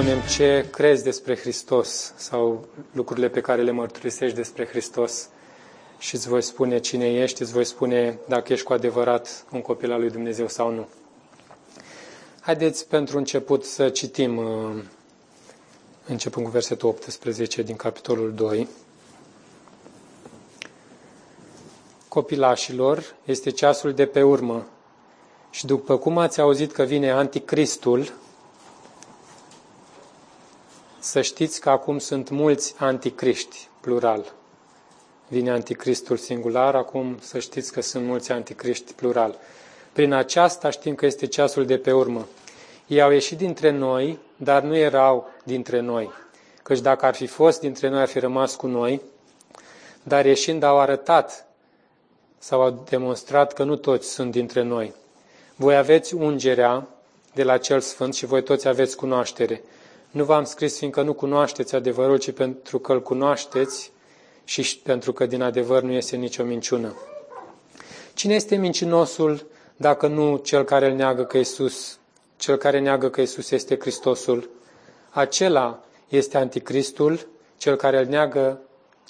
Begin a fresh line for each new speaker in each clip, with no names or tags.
spunem ce crezi despre Hristos sau lucrurile pe care le mărturisești despre Hristos și îți voi spune cine ești, îți voi spune dacă ești cu adevărat un copil al lui Dumnezeu sau nu. Haideți pentru început să citim, uh, începând cu versetul 18 din capitolul 2. Copilașilor, este ceasul de pe urmă și după cum ați auzit că vine anticristul, să știți că acum sunt mulți anticriști, plural. Vine anticristul singular, acum să știți că sunt mulți anticriști, plural. Prin aceasta știm că este ceasul de pe urmă. Ei au ieșit dintre noi, dar nu erau dintre noi. Căci dacă ar fi fost dintre noi, ar fi rămas cu noi, dar ieșind au arătat sau au demonstrat că nu toți sunt dintre noi. Voi aveți ungerea de la cel sfânt și voi toți aveți cunoaștere. Nu v-am scris fiindcă nu cunoașteți adevărul, ci pentru că îl cunoașteți și pentru că din adevăr nu este nicio minciună. Cine este mincinosul dacă nu cel care îl neagă că Iisus, cel care neagă că Iisus este Hristosul? Acela este anticristul, cel care îl neagă,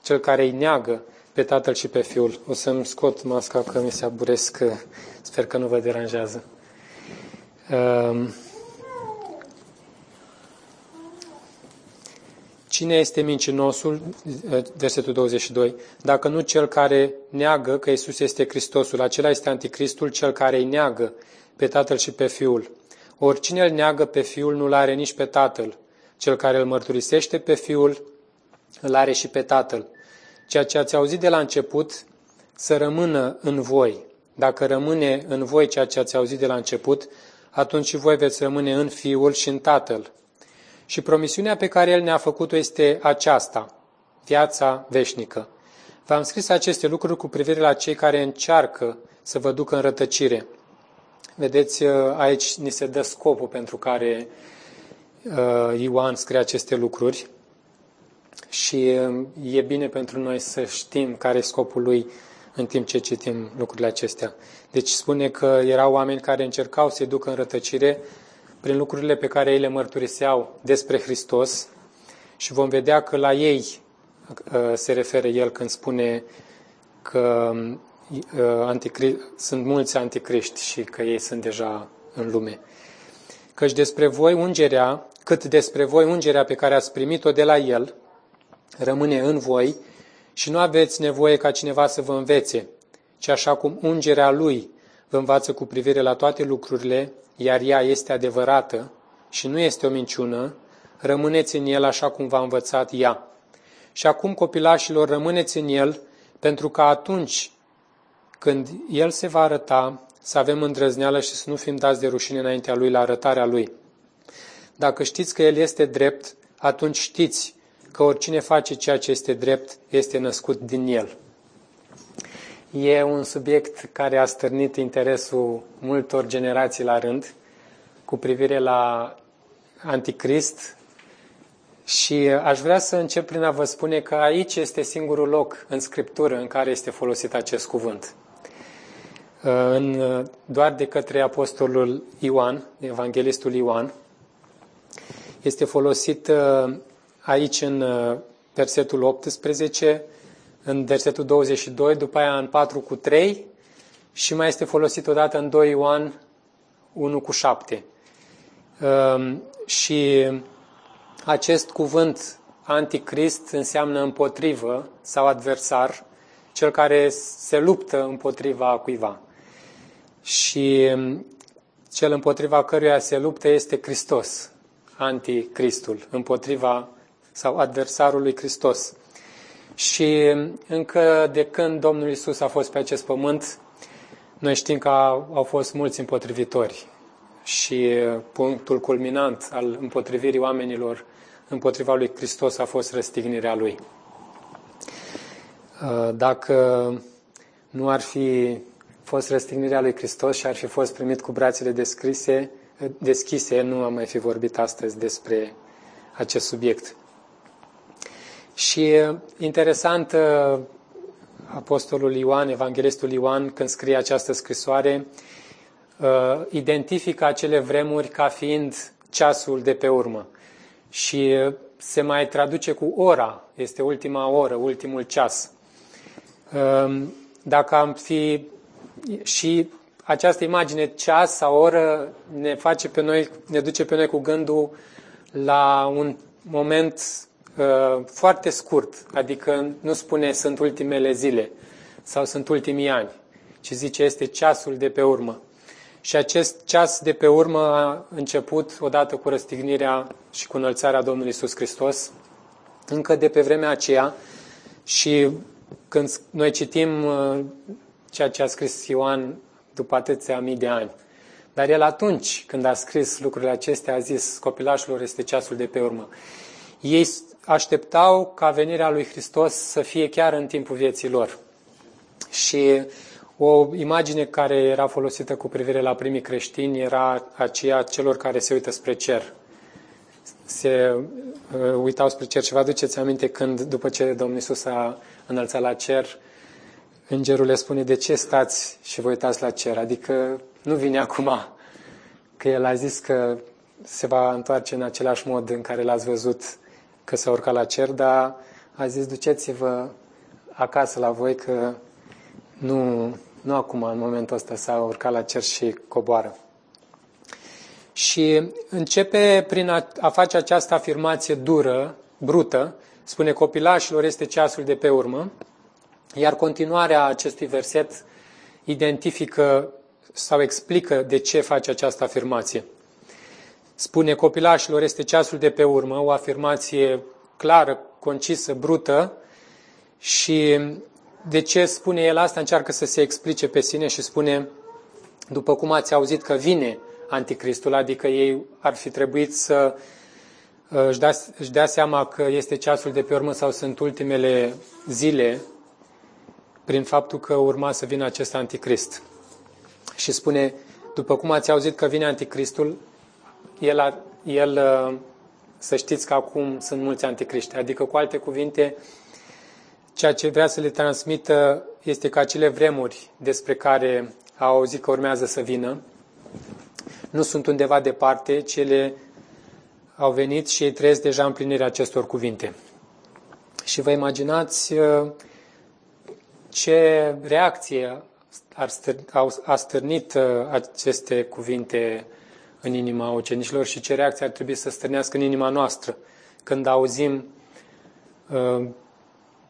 cel care îi neagă pe Tatăl și pe Fiul. O să-mi scot masca că mi se aburesc, sper că nu vă deranjează. Um, Cine este mincinosul? Versetul 22. Dacă nu cel care neagă că Isus este Hristosul, acela este anticristul, cel care îi neagă pe Tatăl și pe Fiul. Oricine îl neagă pe Fiul nu-l are nici pe Tatăl. Cel care îl mărturisește pe Fiul îl are și pe Tatăl. Ceea ce ați auzit de la început să rămână în voi. Dacă rămâne în voi ceea ce ați auzit de la început, atunci și voi veți rămâne în Fiul și în Tatăl. Și promisiunea pe care El ne-a făcut-o este aceasta, viața veșnică. V-am scris aceste lucruri cu privire la cei care încearcă să vă ducă în rătăcire. Vedeți, uh, aici ni se dă scopul pentru care uh, Ioan scrie aceste lucruri și uh, e bine pentru noi să știm care e scopul lui în timp ce citim lucrurile acestea. Deci spune că erau oameni care încercau să-i ducă în rătăcire prin lucrurile pe care ei le mărturiseau despre Hristos și vom vedea că la ei uh, se referă el când spune că uh, sunt mulți anticriști și că ei sunt deja în lume. Căci despre voi ungerea, cât despre voi ungerea pe care ați primit-o de la el, rămâne în voi și nu aveți nevoie ca cineva să vă învețe, ci așa cum ungerea lui vă învață cu privire la toate lucrurile, iar ea este adevărată și nu este o minciună, rămâneți în el așa cum v-a învățat ea. Și acum, copilașilor, rămâneți în el, pentru că atunci când el se va arăta, să avem îndrăzneală și să nu fim dați de rușine înaintea lui la arătarea lui. Dacă știți că el este drept, atunci știți că oricine face ceea ce este drept este născut din el. E un subiect care a stârnit interesul multor generații la rând cu privire la Anticrist și aș vrea să încep prin a vă spune că aici este singurul loc în Scriptură în care este folosit acest cuvânt. În, doar de către apostolul Ioan, evanghelistul Ioan, este folosit uh, aici în uh, versetul 18, în versetul 22, după aia în 4 cu 3 și mai este folosit odată în 2 Ioan 1 cu 7. Um, și acest cuvânt anticrist înseamnă împotrivă sau adversar, cel care se luptă împotriva cuiva. Și um, cel împotriva căruia se luptă este Hristos, anticristul, împotriva sau adversarul lui Hristos. Și încă de când Domnul Isus a fost pe acest pământ, noi știm că au fost mulți împotrivitori. Și punctul culminant al împotrivirii oamenilor împotriva lui Hristos a fost răstignirea lui. Dacă nu ar fi fost răstignirea lui Hristos și ar fi fost primit cu brațele deschise, deschise, nu am mai fi vorbit astăzi despre acest subiect. Și interesant, Apostolul Ioan, Evanghelistul Ioan, când scrie această scrisoare, identifică acele vremuri ca fiind ceasul de pe urmă. și se mai traduce cu ora, este ultima oră, ultimul ceas. Um, dacă am fi și această imagine ceas sau oră ne face pe noi, ne duce pe noi cu gândul la un moment uh, foarte scurt, adică nu spune sunt ultimele zile sau sunt ultimii ani, ci zice este ceasul de pe urmă. Și acest ceas de pe urmă a început odată cu răstignirea și cu înălțarea Domnului Isus Hristos, încă de pe vremea aceea și când noi citim uh, ceea ce a scris Ioan după atâția mii de ani. Dar el atunci, când a scris lucrurile acestea, a zis, copilașilor, este ceasul de pe urmă. Ei așteptau ca venirea lui Hristos să fie chiar în timpul vieții lor. Și o imagine care era folosită cu privire la primii creștini era aceea celor care se uită spre cer. Se uh, uitau spre cer și vă aduceți aminte când, după ce Domnul Isus a înălțat la cer, îngerul le spune, de ce stați și vă uitați la cer? Adică nu vine acum, că el a zis că se va întoarce în același mod în care l-ați văzut că s-a urcat la cer, dar a zis, duceți-vă acasă la voi că nu, nu acum, în momentul ăsta, s-a urcat la cer și coboară. Și începe prin a, a face această afirmație dură, brută, spune copilașilor este ceasul de pe urmă, iar continuarea acestui verset identifică sau explică de ce face această afirmație. Spune copilașilor este ceasul de pe urmă, o afirmație clară, concisă, brută și de ce spune el asta? Încearcă să se explice pe sine și spune, după cum ați auzit că vine anticristul, adică ei ar fi trebuit să uh, își dea, își dea seama că este ceasul de pe urmă sau sunt ultimele zile prin faptul că urma să vină acest anticrist. Și spune, după cum ați auzit că vine anticristul, el, el uh, să știți că acum sunt mulți anticriști. Adică, cu alte cuvinte, ceea ce vrea să le transmită este că acele vremuri despre care au auzit că urmează să vină, nu sunt undeva departe, cele au venit și ei trăiesc deja împlinirea acestor cuvinte. Și vă imaginați uh, ce reacție ar stăr, au, a stârnit uh, aceste cuvinte în inima ucenicilor și ce reacție ar trebui să stârnească în inima noastră când auzim uh,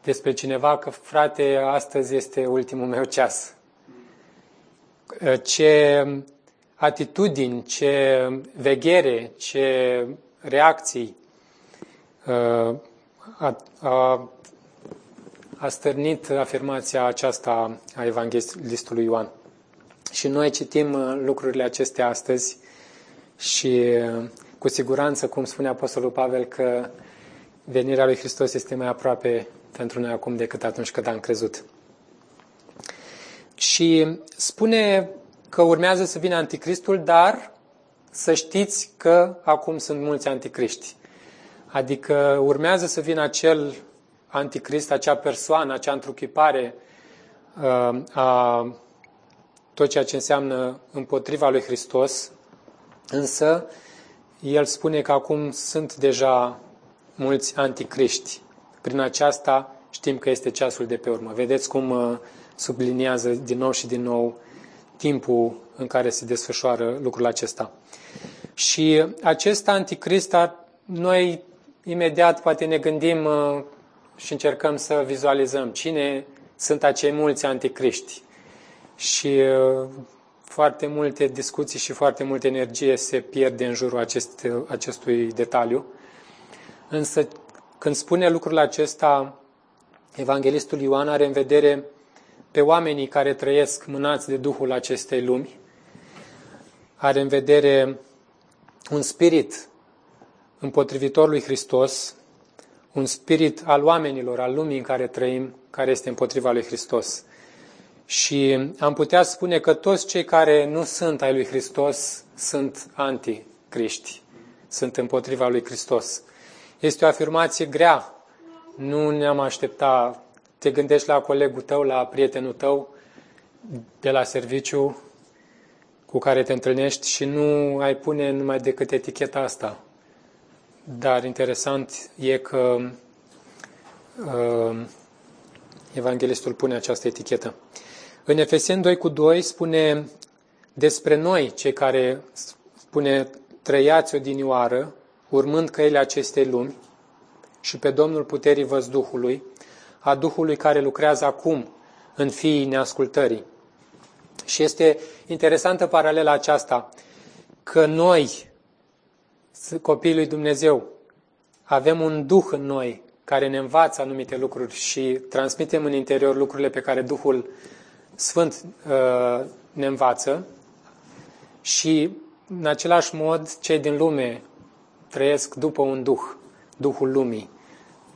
despre cineva că, frate, astăzi este ultimul meu ceas. Uh, ce atitudini, ce veghere, ce reacții uh, a, a a stârnit afirmația aceasta a evanghelistului Ioan. Și noi citim uh, lucrurile acestea astăzi și uh, cu siguranță, cum spune Apostolul Pavel, că venirea lui Hristos este mai aproape pentru noi acum decât atunci când am crezut. Și spune că urmează să vină anticristul, dar să știți că acum sunt mulți anticriști. Adică urmează să vină acel anticrist, acea persoană, acea întruchipare uh, a tot ceea ce înseamnă împotriva lui Hristos, însă el spune că acum sunt deja mulți anticriști. Prin aceasta știm că este ceasul de pe urmă. Vedeți cum uh, subliniază din nou și din nou timpul în care se desfășoară lucrul acesta. Și acest anticrist, noi imediat poate ne gândim uh, și încercăm să vizualizăm cine sunt acei mulți anticriști. Și uh, foarte multe discuții și foarte multă energie se pierde în jurul acest, acestui detaliu. Însă, când spune lucrul acesta, Evanghelistul Ioan are în vedere pe oamenii care trăiesc mânați de Duhul acestei lumi, are în vedere un spirit împotrivitor lui Hristos, un spirit al oamenilor, al lumii în care trăim, care este împotriva lui Hristos. Și am putea spune că toți cei care nu sunt ai lui Hristos sunt anticriști, sunt împotriva lui Hristos. Este o afirmație grea. Nu ne-am aștepta. Te gândești la colegul tău, la prietenul tău de la serviciu cu care te întâlnești și nu ai pune numai decât eticheta asta dar interesant e că uh, evanghelistul pune această etichetă. În Efeseni 2 cu 2 spune despre noi, cei care spune trăiați odinioară, urmând căile acestei lumi și pe Domnul puterii văzduhului, a Duhului care lucrează acum în fiii neascultării. Și este interesantă paralela aceasta, că noi, copiii lui Dumnezeu, avem un Duh în noi care ne învață anumite lucruri și transmitem în interior lucrurile pe care Duhul Sfânt uh, ne învață și în același mod cei din lume trăiesc după un Duh, Duhul lumii,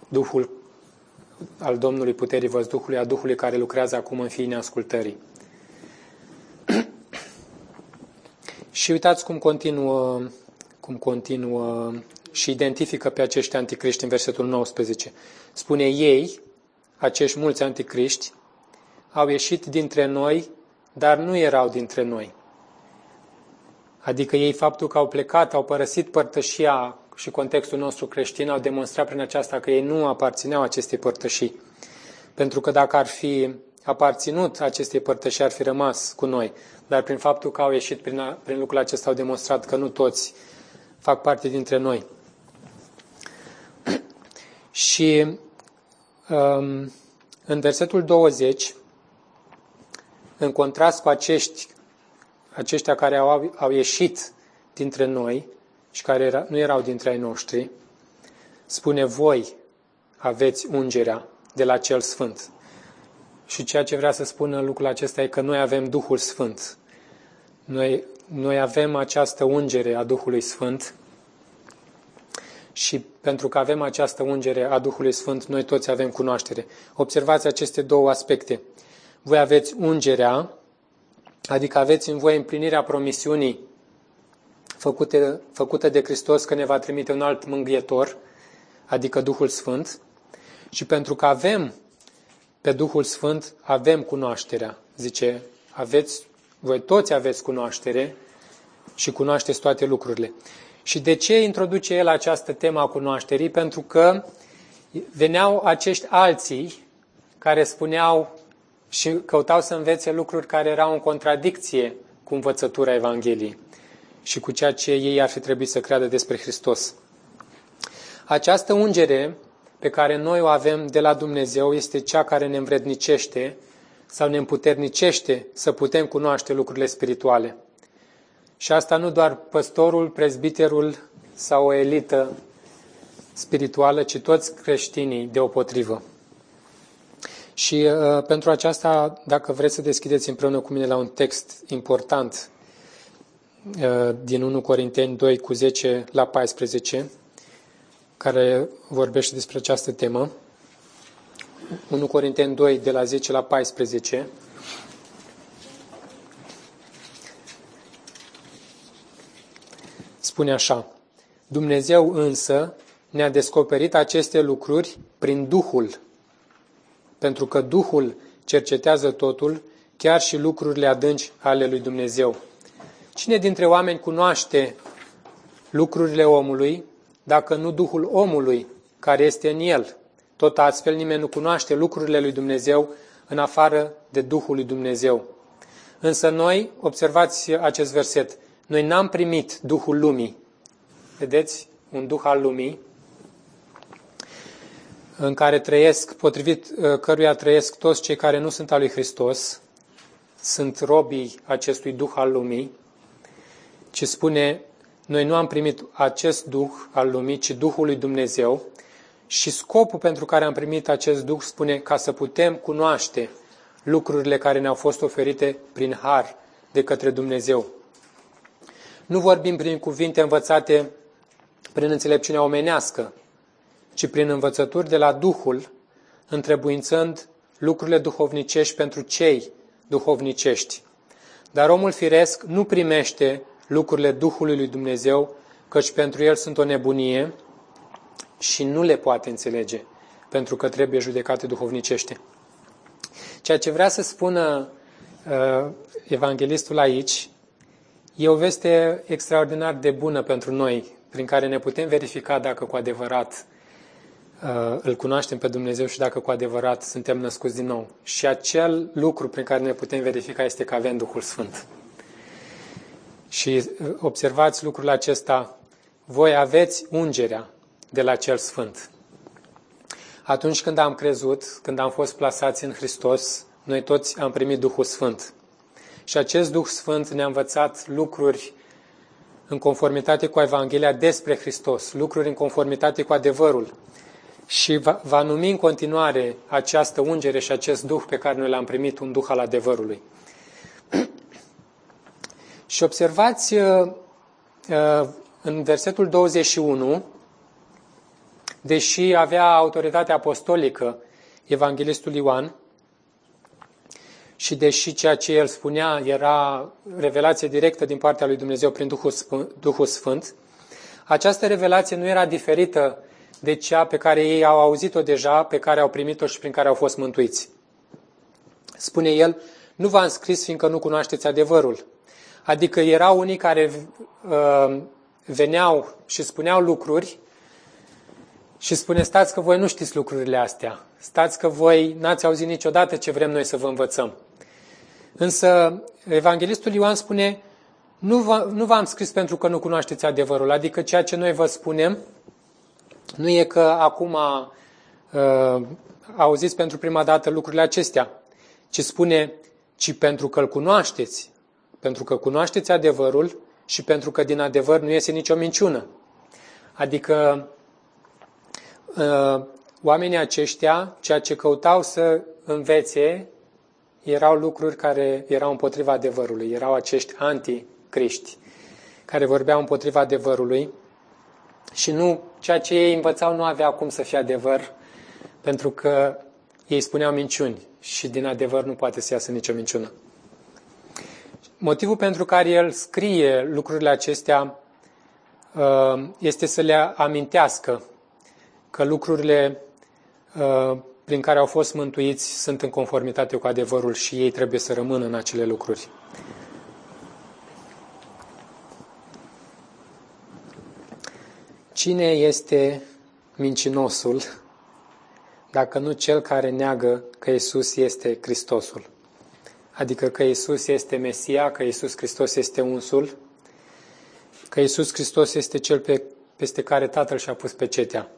Duhul al Domnului Puterii Văzduhului, a Duhului care lucrează acum în fiii neascultării. și uitați cum continuă, cum continuă și identifică pe acești anticriști în versetul 19. Spune ei, acești mulți anticriști, au ieșit dintre noi, dar nu erau dintre noi. Adică ei faptul că au plecat, au părăsit părtășia și contextul nostru creștin, au demonstrat prin aceasta că ei nu aparțineau acestei părtășii. Pentru că dacă ar fi aparținut acestei părtășii, ar fi rămas cu noi. Dar prin faptul că au ieșit prin, prin lucrul acesta, au demonstrat că nu toți fac parte dintre noi. Și um, în versetul 20, în contrast cu acești, aceștia care au, au ieșit dintre noi și care era, nu erau dintre ai noștri, spune voi aveți ungerea de la cel Sfânt. Și ceea ce vrea să spună lucrul acesta e că noi avem Duhul Sfânt. Noi, noi avem această ungere a Duhului Sfânt și pentru că avem această ungere a Duhului Sfânt, noi toți avem cunoaștere. Observați aceste două aspecte. Voi aveți ungerea, adică aveți în voi împlinirea promisiunii făcute, făcută de Hristos că ne va trimite un alt mângâietor, adică Duhul Sfânt. Și pentru că avem pe Duhul Sfânt, avem cunoașterea. Zice, aveți, voi toți aveți cunoaștere și cunoașteți toate lucrurile. Și de ce introduce el această temă a cunoașterii? Pentru că veneau acești alții care spuneau și căutau să învețe lucruri care erau în contradicție cu învățătura Evangheliei și cu ceea ce ei ar fi trebuit să creadă despre Hristos. Această ungere pe care noi o avem de la Dumnezeu este cea care ne învrednicește sau ne împuternicește să putem cunoaște lucrurile spirituale. Și asta nu doar păstorul, prezbiterul sau o elită spirituală, ci toți creștinii deopotrivă. Și uh, pentru aceasta, dacă vreți să deschideți împreună cu mine la un text important uh, din 1 Corinteni 2 cu 10 la 14, care vorbește despre această temă. 1 Corinteni 2 de la 10 la 14. spune așa, Dumnezeu însă ne-a descoperit aceste lucruri prin Duhul, pentru că Duhul cercetează totul, chiar și lucrurile adânci ale lui Dumnezeu. Cine dintre oameni cunoaște lucrurile omului, dacă nu Duhul omului care este în el? Tot astfel nimeni nu cunoaște lucrurile lui Dumnezeu în afară de Duhul lui Dumnezeu. Însă noi, observați acest verset, noi n-am primit Duhul lumii. Vedeți? Un Duh al lumii în care trăiesc, potrivit uh, căruia trăiesc toți cei care nu sunt al lui Hristos, sunt robii acestui Duh al lumii, ci spune, noi nu am primit acest Duh al lumii, ci Duhul lui Dumnezeu și scopul pentru care am primit acest Duh spune ca să putem cunoaște lucrurile care ne-au fost oferite prin har de către Dumnezeu. Nu vorbim prin cuvinte învățate prin înțelepciunea omenească, ci prin învățături de la Duhul, întrebuințând lucrurile duhovnicești pentru cei duhovnicești. Dar omul firesc nu primește lucrurile Duhului lui Dumnezeu, căci pentru el sunt o nebunie și nu le poate înțelege, pentru că trebuie judecate duhovnicește. Ceea ce vrea să spună uh, evanghelistul aici E o veste extraordinar de bună pentru noi, prin care ne putem verifica dacă cu adevărat uh, îl cunoaștem pe Dumnezeu și dacă cu adevărat suntem născuți din nou. Și acel lucru prin care ne putem verifica este că avem Duhul Sfânt. Și uh, observați lucrul acesta, voi aveți ungerea de la cel Sfânt. Atunci când am crezut, când am fost plasați în Hristos, noi toți am primit Duhul Sfânt. Și acest Duh Sfânt ne-a învățat lucruri în conformitate cu Evanghelia despre Hristos, lucruri în conformitate cu adevărul. Și va, va numi în continuare această ungere și acest Duh pe care noi l-am primit un Duh al adevărului. și observați uh, uh, în versetul 21, deși avea autoritate apostolică Evanghelistul Ioan, și deși ceea ce el spunea era revelație directă din partea lui Dumnezeu prin Duhul Sfânt, Duhul Sfânt, această revelație nu era diferită de cea pe care ei au auzit-o deja, pe care au primit-o și prin care au fost mântuiți. Spune el, nu v-am scris fiindcă nu cunoașteți adevărul. Adică erau unii care uh, veneau și spuneau lucruri și spune, stați că voi nu știți lucrurile astea. Stați că voi n-ați auzit niciodată ce vrem noi să vă învățăm. Însă Evanghelistul Ioan spune, nu, v- nu v-am scris pentru că nu cunoașteți adevărul, adică ceea ce noi vă spunem nu e că acum uh, auziți pentru prima dată lucrurile acestea, ci spune, ci pentru că îl cunoașteți, pentru că cunoașteți adevărul și pentru că din adevăr nu iese nicio minciună. Adică uh, oamenii aceștia, ceea ce căutau să învețe, erau lucruri care erau împotriva adevărului, erau acești anticriști care vorbeau împotriva adevărului și nu ceea ce ei învățau nu avea cum să fie adevăr, pentru că ei spuneau minciuni și din adevăr nu poate să iasă nicio minciună. Motivul pentru care el scrie lucrurile acestea uh, este să le amintească că lucrurile uh, prin care au fost mântuiți sunt în conformitate cu adevărul și ei trebuie să rămână în acele lucruri. Cine este mincinosul dacă nu cel care neagă că Isus este Hristosul? Adică că Isus este Mesia, că Isus Hristos este unsul, că Isus Hristos este cel pe, peste care Tatăl și-a pus pecetea.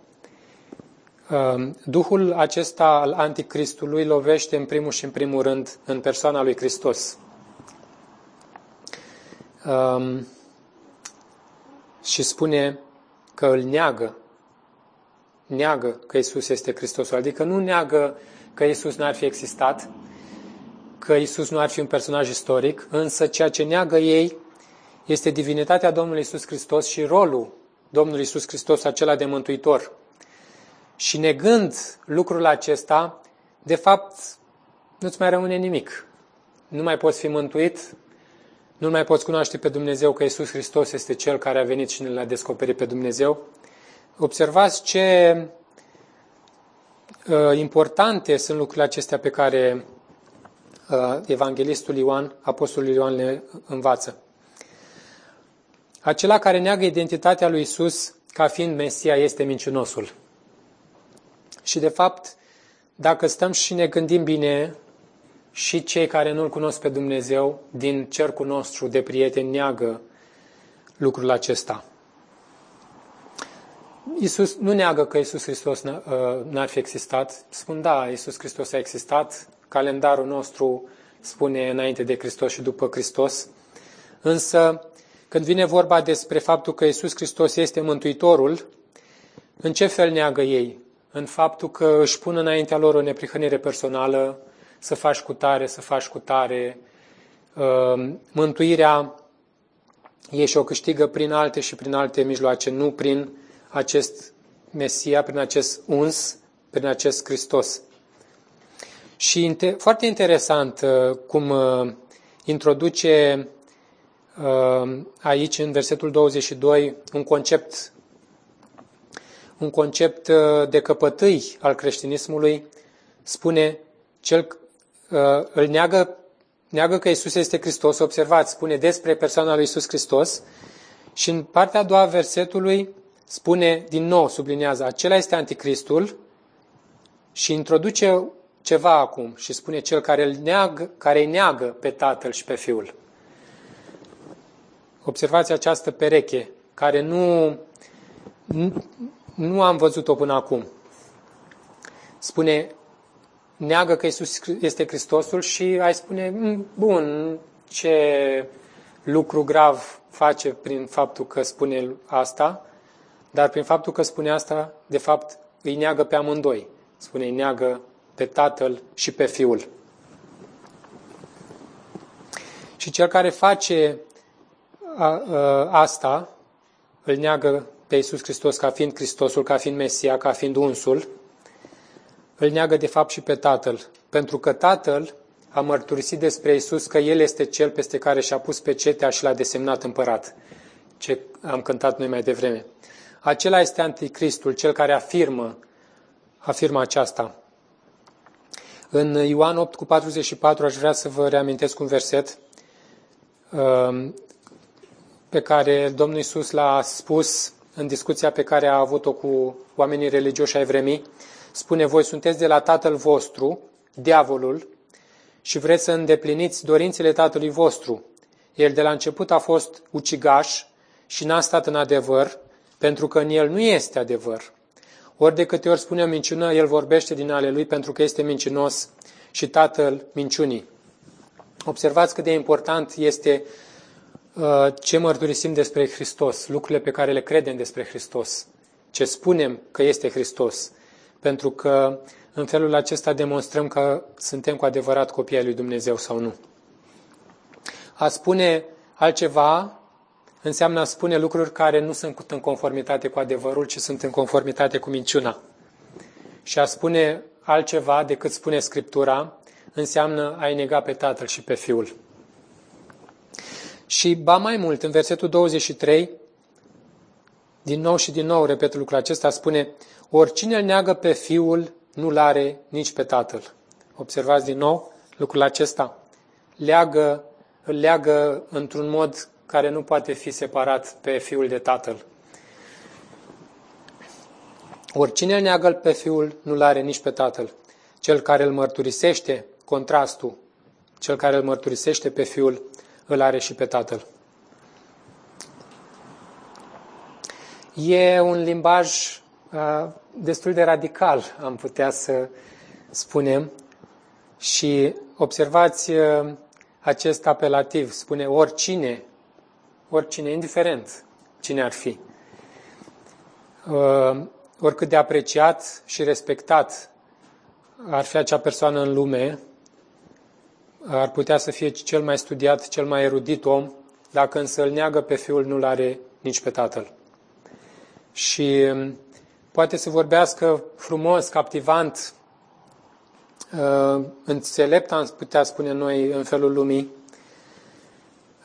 Ehm, Duhul acesta al anticristului lovește în primul și în primul rând în persoana lui Hristos. Ehm, și spune că îl neagă. Neagă că Isus este Hristosul. Adică nu neagă că Isus n-ar fi existat, că Isus nu ar fi un personaj istoric, însă ceea ce neagă ei este divinitatea Domnului Isus Hristos și rolul Domnului Isus Hristos acela de mântuitor. Și negând lucrul acesta, de fapt, nu-ți mai rămâne nimic. Nu mai poți fi mântuit, nu mai poți cunoaște pe Dumnezeu că Isus Hristos este Cel care a venit și ne l-a descoperit pe Dumnezeu. Observați ce uh, importante sunt lucrurile acestea pe care uh, Evanghelistul Ioan, Apostolul Ioan le învață. Acela care neagă identitatea lui Isus ca fiind Mesia este mincinosul. Și de fapt, dacă stăm și ne gândim bine, și cei care nu-L cunosc pe Dumnezeu, din cercul nostru de prieteni, neagă lucrul acesta. Isus nu neagă că Isus Hristos uh, n-ar fi existat. Spun, da, Isus Hristos a existat. Calendarul nostru spune înainte de Hristos și după Hristos. Însă, când vine vorba despre faptul că Isus Hristos este Mântuitorul, în ce fel neagă ei? în faptul că își pun înaintea lor o neprihănire personală, să faci cu tare, să faci cu tare. Ehm, mântuirea ei și-o câștigă prin alte și prin alte mijloace, nu prin acest Mesia, prin acest uns, prin acest Hristos. Și foarte interesant uh, cum uh, introduce uh, aici, în versetul 22, un concept un concept uh, de căpătâi al creștinismului, spune cel uh, îl neagă, neagă că Isus este Hristos, observați, spune despre persoana lui Isus Hristos Și în partea a doua versetului spune, din nou sublinează, acela este anticristul și introduce ceva acum și spune cel care îl neagă, care îi neagă pe tatăl și pe fiul. Observați această pereche care nu, nu, nu am văzut-o până acum. Spune, neagă că Isus este Hristosul și ai spune, mm, bun, ce lucru grav face prin faptul că spune asta, dar prin faptul că spune asta, de fapt, îi neagă pe amândoi. Spune, îi neagă pe tatăl și pe fiul. Și cel care face a, a, asta, îl neagă pe Iisus Hristos ca fiind Hristosul, ca fiind Mesia, ca fiind unsul, îl neagă de fapt și pe Tatăl. Pentru că Tatăl a mărturisit despre Isus că El este Cel peste care și-a pus pe cetea și l-a desemnat împărat. Ce am cântat noi mai devreme. Acela este anticristul, cel care afirmă, afirmă aceasta. În Ioan 8 cu 44 aș vrea să vă reamintesc un verset um, pe care Domnul Isus l-a spus în discuția pe care a avut-o cu oamenii religioși ai vremii. Spune, voi sunteți de la tatăl vostru, diavolul, și vreți să îndepliniți dorințele tatălui vostru. El de la început a fost ucigaș și n-a stat în adevăr, pentru că în el nu este adevăr. Ori de câte ori spune o minciună, el vorbește din ale lui pentru că este mincinos și tatăl minciunii. Observați cât de important este uh, ce mărturisim despre Hristos, lucrurile pe care le credem despre Hristos, ce spunem că este Hristos, pentru că în felul acesta demonstrăm că suntem cu adevărat copii ai lui Dumnezeu sau nu. A spune altceva înseamnă a spune lucruri care nu sunt în conformitate cu adevărul, ci sunt în conformitate cu minciuna. Și a spune altceva decât spune Scriptura înseamnă a-i nega pe Tatăl și pe Fiul. Și ba mai mult, în versetul 23, din nou și din nou repet lucrul acesta, spune, oricine îl neagă pe Fiul, nu-l are nici pe Tatăl. Observați din nou lucrul acesta. Leagă, îl leagă într-un mod care nu poate fi separat pe Fiul de Tatăl. Oricine îl neagă pe Fiul, nu-l are nici pe Tatăl. Cel care îl mărturisește, contrastul, cel care îl mărturisește pe Fiul, îl are și pe Tatăl. E un limbaj uh, destul de radical, am putea să spunem, și observați uh, acest apelativ, spune oricine, oricine, indiferent cine ar fi, uh, oricât de apreciat și respectat ar fi acea persoană în lume, ar putea să fie cel mai studiat, cel mai erudit om, dacă însă îl neagă pe fiul, nu-l are nici pe tatăl. Și um, poate să vorbească frumos, captivant, uh, înțelept, am putea spune noi, în felul lumii,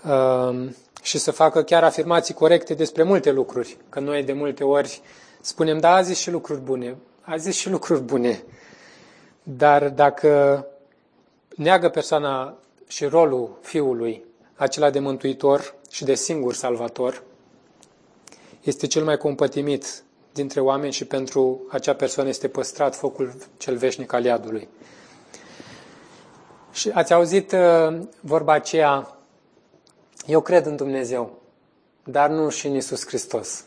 uh, și să facă chiar afirmații corecte despre multe lucruri. Că noi de multe ori spunem, da, a zis și lucruri bune, a zis și lucruri bune. Dar dacă neagă persoana și rolul Fiului, acela de mântuitor și de singur salvator, este cel mai compătimit dintre oameni și pentru acea persoană este păstrat focul cel veșnic al iadului. Și ați auzit uh, vorba aceea, eu cred în Dumnezeu, dar nu și în Isus Hristos.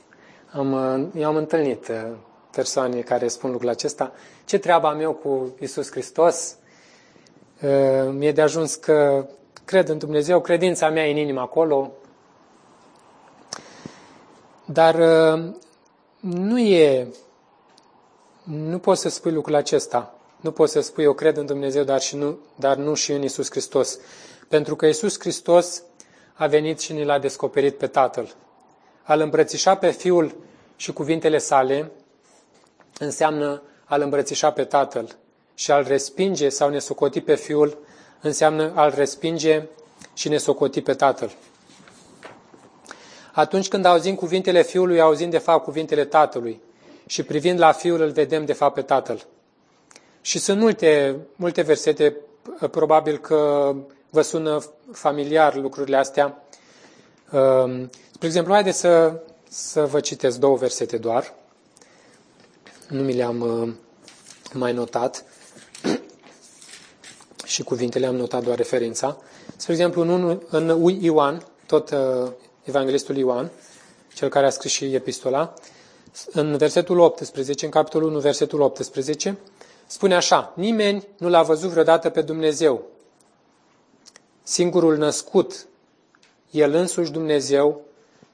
Am, uh, eu am întâlnit uh, persoane care spun lucrul acesta. Ce treaba am eu cu Isus Hristos? Mi-e de ajuns că cred în Dumnezeu, credința mea e în inimă acolo, dar nu e, nu poți să spui lucrul acesta. Nu poți să spui, eu cred în Dumnezeu, dar, și nu, dar nu și în Isus Hristos. Pentru că Isus Hristos a venit și ne l-a descoperit pe Tatăl. Al îmbrățișa pe Fiul și cuvintele sale înseamnă al îmbrățișa pe Tatăl. Și al respinge sau ne socoti pe Fiul înseamnă al respinge și ne socoti pe Tatăl. Atunci când auzim cuvintele Fiului, auzim de fapt cuvintele Tatălui. Și privind la Fiul, îl vedem de fapt pe Tatăl. Și sunt multe, multe versete, probabil că vă sună familiar lucrurile astea, Um, spre exemplu, haideți să, să vă citesc două versete doar. Nu mi le-am uh, mai notat și cuvintele am notat doar referința. Spre exemplu, în, în Ioan, tot uh, evanghelistul Ioan, cel care a scris și epistola, în versetul 18, în capitolul 1, versetul 18, spune așa, nimeni nu l-a văzut vreodată pe Dumnezeu. Singurul născut, El însuși Dumnezeu,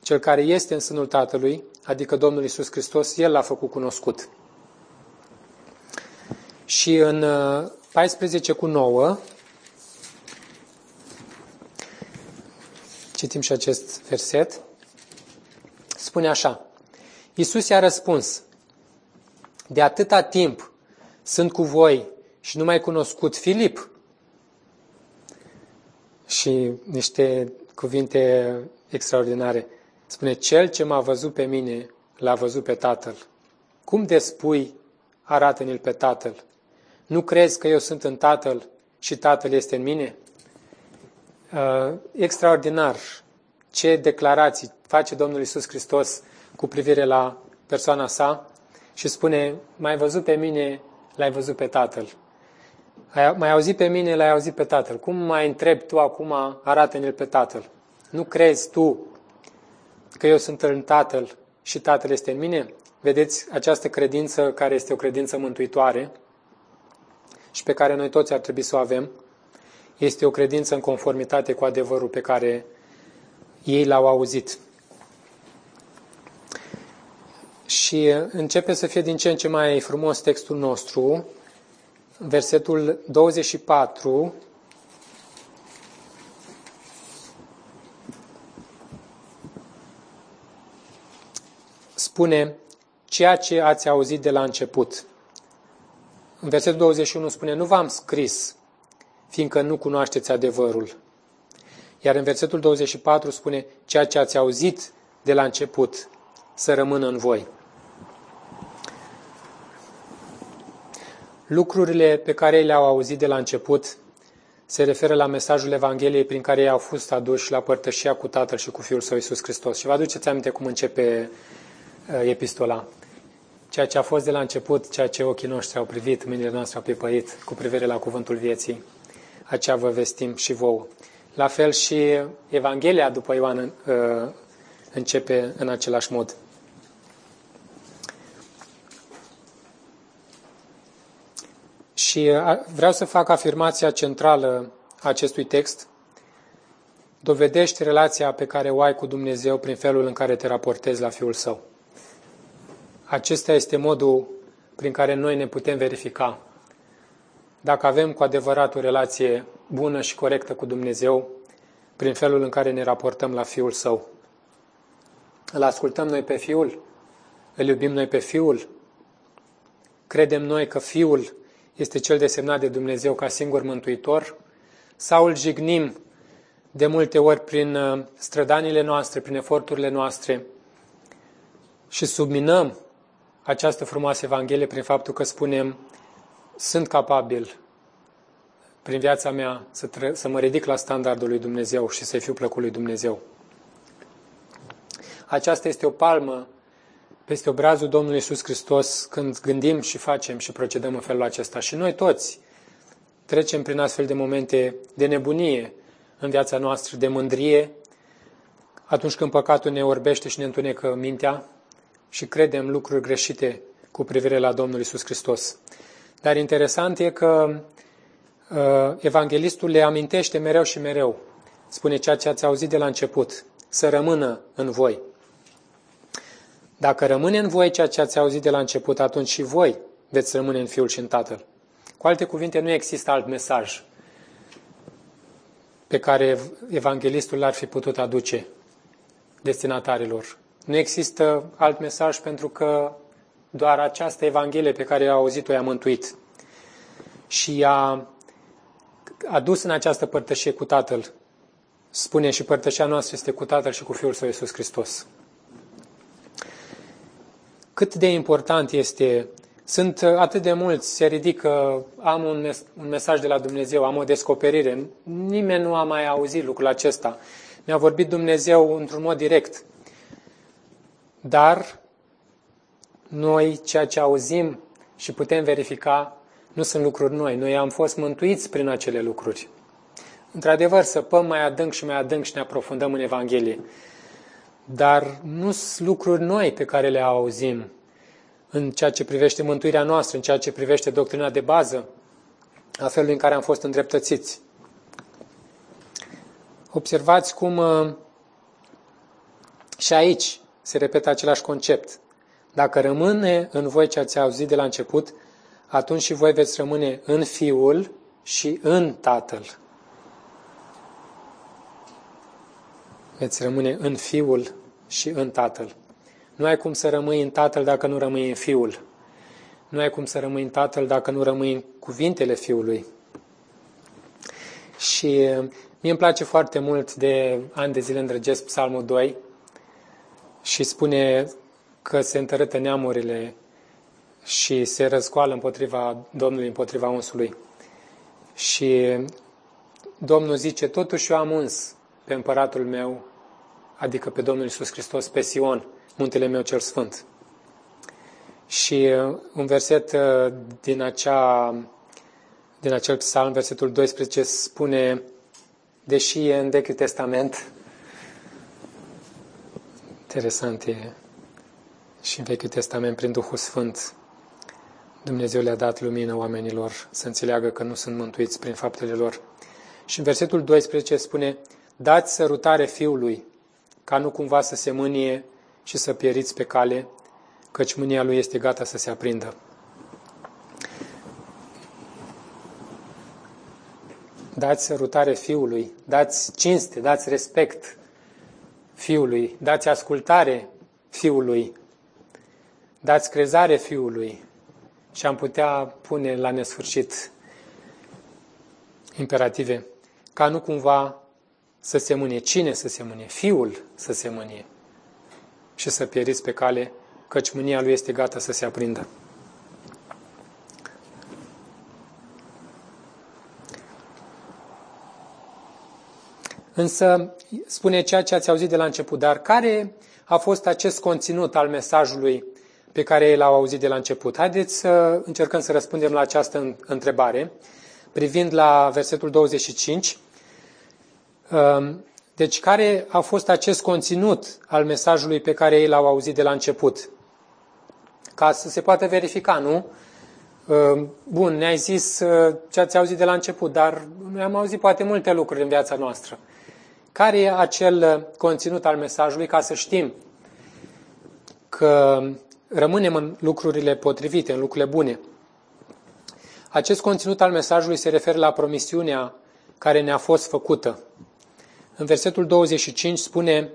Cel care este în sânul Tatălui, adică Domnul Isus Hristos, El l-a făcut cunoscut. Și în 14 uh, cu 9, citim și acest verset, spune așa, Iisus i-a răspuns, de atâta timp sunt cu voi și nu mai cunoscut Filip? Și niște cuvinte extraordinare. Spune, cel ce m-a văzut pe mine, l-a văzut pe Tatăl. Cum de spui, arată-ne-l pe Tatăl? Nu crezi că eu sunt în Tatăl și Tatăl este în mine? Uh, extraordinar ce declarații face Domnul Isus Hristos cu privire la persoana sa și spune, mai văzut pe mine, l-ai văzut pe Tatăl. Ai mai auzit pe mine, l-ai auzit pe Tatăl. Cum mai întrebi tu acum, arată-ne-l pe Tatăl? Nu crezi tu că eu sunt în Tatăl și Tatăl este în mine? Vedeți această credință care este o credință mântuitoare și pe care noi toți ar trebui să o avem. Este o credință în conformitate cu adevărul pe care ei l-au auzit. Și începe să fie din ce în ce mai frumos textul nostru, versetul 24, spune ceea ce ați auzit de la început. În versetul 21 spune, nu v-am scris, fiindcă nu cunoașteți adevărul. Iar în versetul 24 spune, ceea ce ați auzit de la început să rămână în voi. Lucrurile pe care le-au auzit de la început se referă la mesajul Evangheliei prin care ei au fost aduși la părtășia cu Tatăl și cu Fiul Său Iisus Hristos. Și vă aduceți aminte cum începe uh, epistola. Ceea ce a fost de la început, ceea ce ochii noștri au privit, mâinile noastre au pipăit cu privire la cuvântul vieții, aceea vă vestim și vouă. La fel și Evanghelia după Ioan uh, începe în același mod. Și uh, vreau să fac afirmația centrală a acestui text. Dovedești relația pe care o ai cu Dumnezeu prin felul în care te raportezi la Fiul Său. Acesta este modul prin care noi ne putem verifica dacă avem cu adevărat o relație bună și corectă cu Dumnezeu prin felul în care ne raportăm la Fiul Său. Îl ascultăm noi pe Fiul, îl iubim noi pe Fiul, credem noi că Fiul este cel desemnat de Dumnezeu ca singur mântuitor, sau îl jignim de multe ori prin uh, strădanile noastre, prin eforturile noastre și subminăm această frumoasă Evanghelie prin faptul că spunem sunt capabil prin viața mea să, tre- să mă ridic la standardul lui Dumnezeu și să-i fiu plăcut lui Dumnezeu. Aceasta este o palmă peste obrazul Domnului Iisus Hristos când gândim și facem și procedăm în felul acesta. Și noi toți trecem prin astfel de momente de nebunie în viața noastră, de mândrie, atunci când păcatul ne orbește și ne întunecă mintea și credem lucruri greșite cu privire la Domnul Iisus Hristos. Dar interesant e că uh, evanghelistul le amintește mereu și mereu. Spune ceea ce ați auzit de la început, să rămână în voi. Dacă rămâne în voi ceea ce ați auzit de la început, atunci și voi veți rămâne în Fiul și în Tatăl. Cu alte cuvinte, nu există alt mesaj pe care evanghelistul l-ar fi putut aduce destinatarilor. Nu există alt mesaj pentru că doar această Evanghelie pe care a auzit-o i-a mântuit și i-a adus în această părtășie cu Tatăl. Spune și părtășia noastră este cu Tatăl și cu Fiul Său Iisus Hristos. Cât de important este sunt atât de mulți, se ridică, am un, mes- un mesaj de la Dumnezeu, am o descoperire. Nimeni nu a mai auzit lucrul acesta. Mi-a vorbit Dumnezeu într-un mod direct. Dar noi ceea ce auzim și putem verifica nu sunt lucruri noi. Noi am fost mântuiți prin acele lucruri. Într-adevăr, săpăm mai adânc și mai adânc și ne aprofundăm în Evanghelie. Dar nu sunt lucruri noi pe care le auzim în ceea ce privește mântuirea noastră, în ceea ce privește doctrina de bază, a felului în care am fost îndreptățiți. Observați cum uh, și aici se repetă același concept. Dacă rămâne în voi ce ați auzit de la început, atunci și voi veți rămâne în Fiul și în Tatăl. Veți rămâne în Fiul și în Tatăl. Nu ai cum să rămâi în Tatăl dacă nu rămâi în Fiul. Nu ai cum să rămâi în Tatăl dacă nu rămâi în cuvintele Fiului. Și mie îmi place foarte mult de ani de zile îndrăgesc Psalmul 2 și spune că se întărâtă neamurile și se răscoală împotriva Domnului, împotriva unsului. Și Domnul zice, totuși eu am uns pe împăratul meu, adică pe Domnul Isus Hristos, pe Sion, muntele meu cel sfânt. Și uh, un verset uh, din, acea, din acel psalm, versetul 12, spune, deși e în Vechiul Testament, interesant e, și în Vechiul Testament, prin Duhul Sfânt, Dumnezeu le-a dat lumină oamenilor să înțeleagă că nu sunt mântuiți prin faptele lor. Și în versetul 12 spune, dați sărutare Fiului, ca nu cumva să se mânie și să pieriți pe cale, căci mânia lui este gata să se aprindă. Dați sărutare Fiului, dați cinste, dați respect Fiului, dați ascultare Fiului, dați crezare Fiului și am putea pune la nesfârșit imperative, ca nu cumva să se mânie. Cine să se mânie? Fiul să se mânie și să pieriți pe cale, căci mânia lui este gata să se aprindă. Însă spune ceea ce ați auzit de la început, dar care a fost acest conținut al mesajului pe care l-au auzit de la început? Haideți să încercăm să răspundem la această întrebare, privind la versetul 25. Deci, care a fost acest conținut al mesajului pe care ei l-au auzit de la început? Ca să se poată verifica, nu? Ă, bun, ne-ai zis ă, ce ați auzit de la început, dar noi am auzit poate multe lucruri în viața noastră. Care e acel ă, conținut al mesajului ca să știm că rămânem în lucrurile potrivite, în lucrurile bune? Acest conținut al mesajului se referă la promisiunea care ne-a fost făcută în versetul 25 spune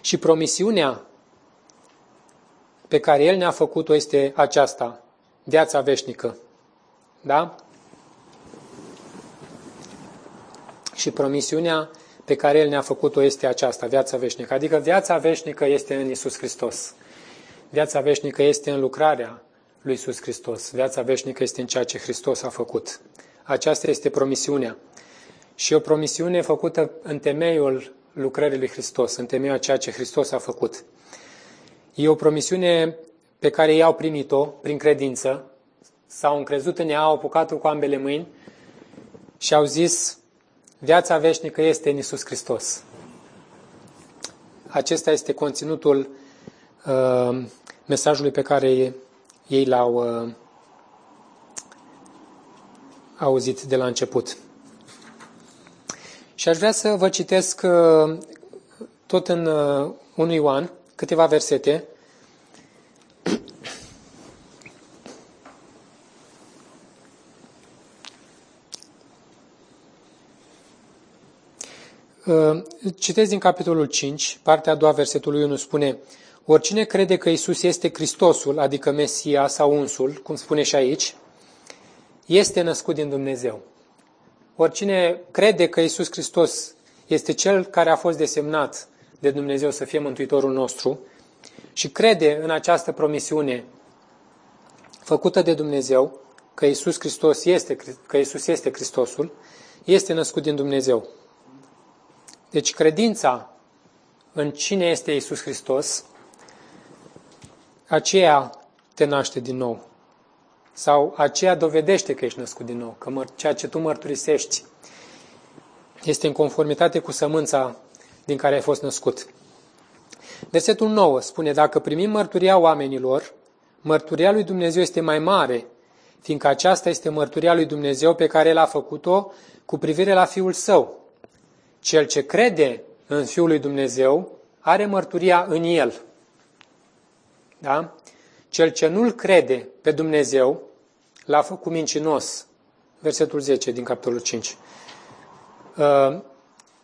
și promisiunea pe care El ne-a făcut-o este aceasta, viața veșnică. Da? Și promisiunea pe care El ne-a făcut-o este aceasta, viața veșnică. Adică viața veșnică este în Isus Hristos. Viața veșnică este în lucrarea lui Isus Hristos. Viața veșnică este în ceea ce Hristos a făcut. Aceasta este promisiunea și o promisiune făcută în temeiul lucrării lui Hristos, în temeiul a ceea ce Hristos a făcut. E o promisiune pe care ei au primit-o prin credință, s-au încrezut în ea, au apucat-o cu ambele mâini și au zis, viața veșnică este în Isus Hristos. Acesta este conținutul uh, mesajului pe care ei l-au uh, auzit de la început. Și aș vrea să vă citesc uh, tot în 1 uh, Ioan câteva versete. Uh, citesc din capitolul 5, partea a doua, versetul 1 spune Oricine crede că Isus este Hristosul, adică Mesia sau unsul, cum spune și aici, este născut din Dumnezeu. Oricine crede că Isus Hristos este Cel care a fost desemnat de Dumnezeu să fie Mântuitorul nostru și crede în această promisiune făcută de Dumnezeu, că Isus Hristos este, că Isus este Hristosul, este născut din Dumnezeu. Deci credința în cine este Isus Hristos, aceea te naște din nou. Sau aceea dovedește că ești născut din nou, că ceea ce tu mărturisești este în conformitate cu sămânța din care ai fost născut. Versetul 9 spune, dacă primim mărturia oamenilor, mărturia lui Dumnezeu este mai mare, fiindcă aceasta este mărturia lui Dumnezeu pe care El a făcut-o cu privire la Fiul Său. Cel ce crede în Fiul lui Dumnezeu are mărturia în El. Da? Cel ce nu-L crede pe Dumnezeu l-a făcut mincinos. Versetul 10 din capitolul 5. Uh,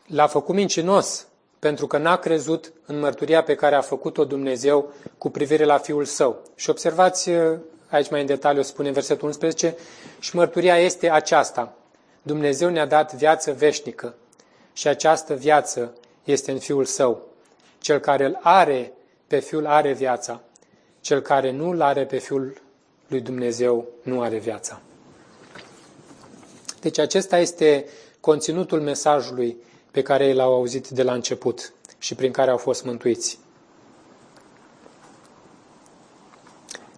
l-a făcut mincinos pentru că n-a crezut în mărturia pe care a făcut-o Dumnezeu cu privire la Fiul Său. Și observați, uh, aici mai în detaliu spune în versetul 11, și mărturia este aceasta. Dumnezeu ne-a dat viață veșnică și această viață este în Fiul Său. Cel care îl are pe Fiul are viața. Cel care nu îl are pe Fiul lui Dumnezeu nu are viața. Deci acesta este conținutul mesajului pe care l-au auzit de la început și prin care au fost mântuiți.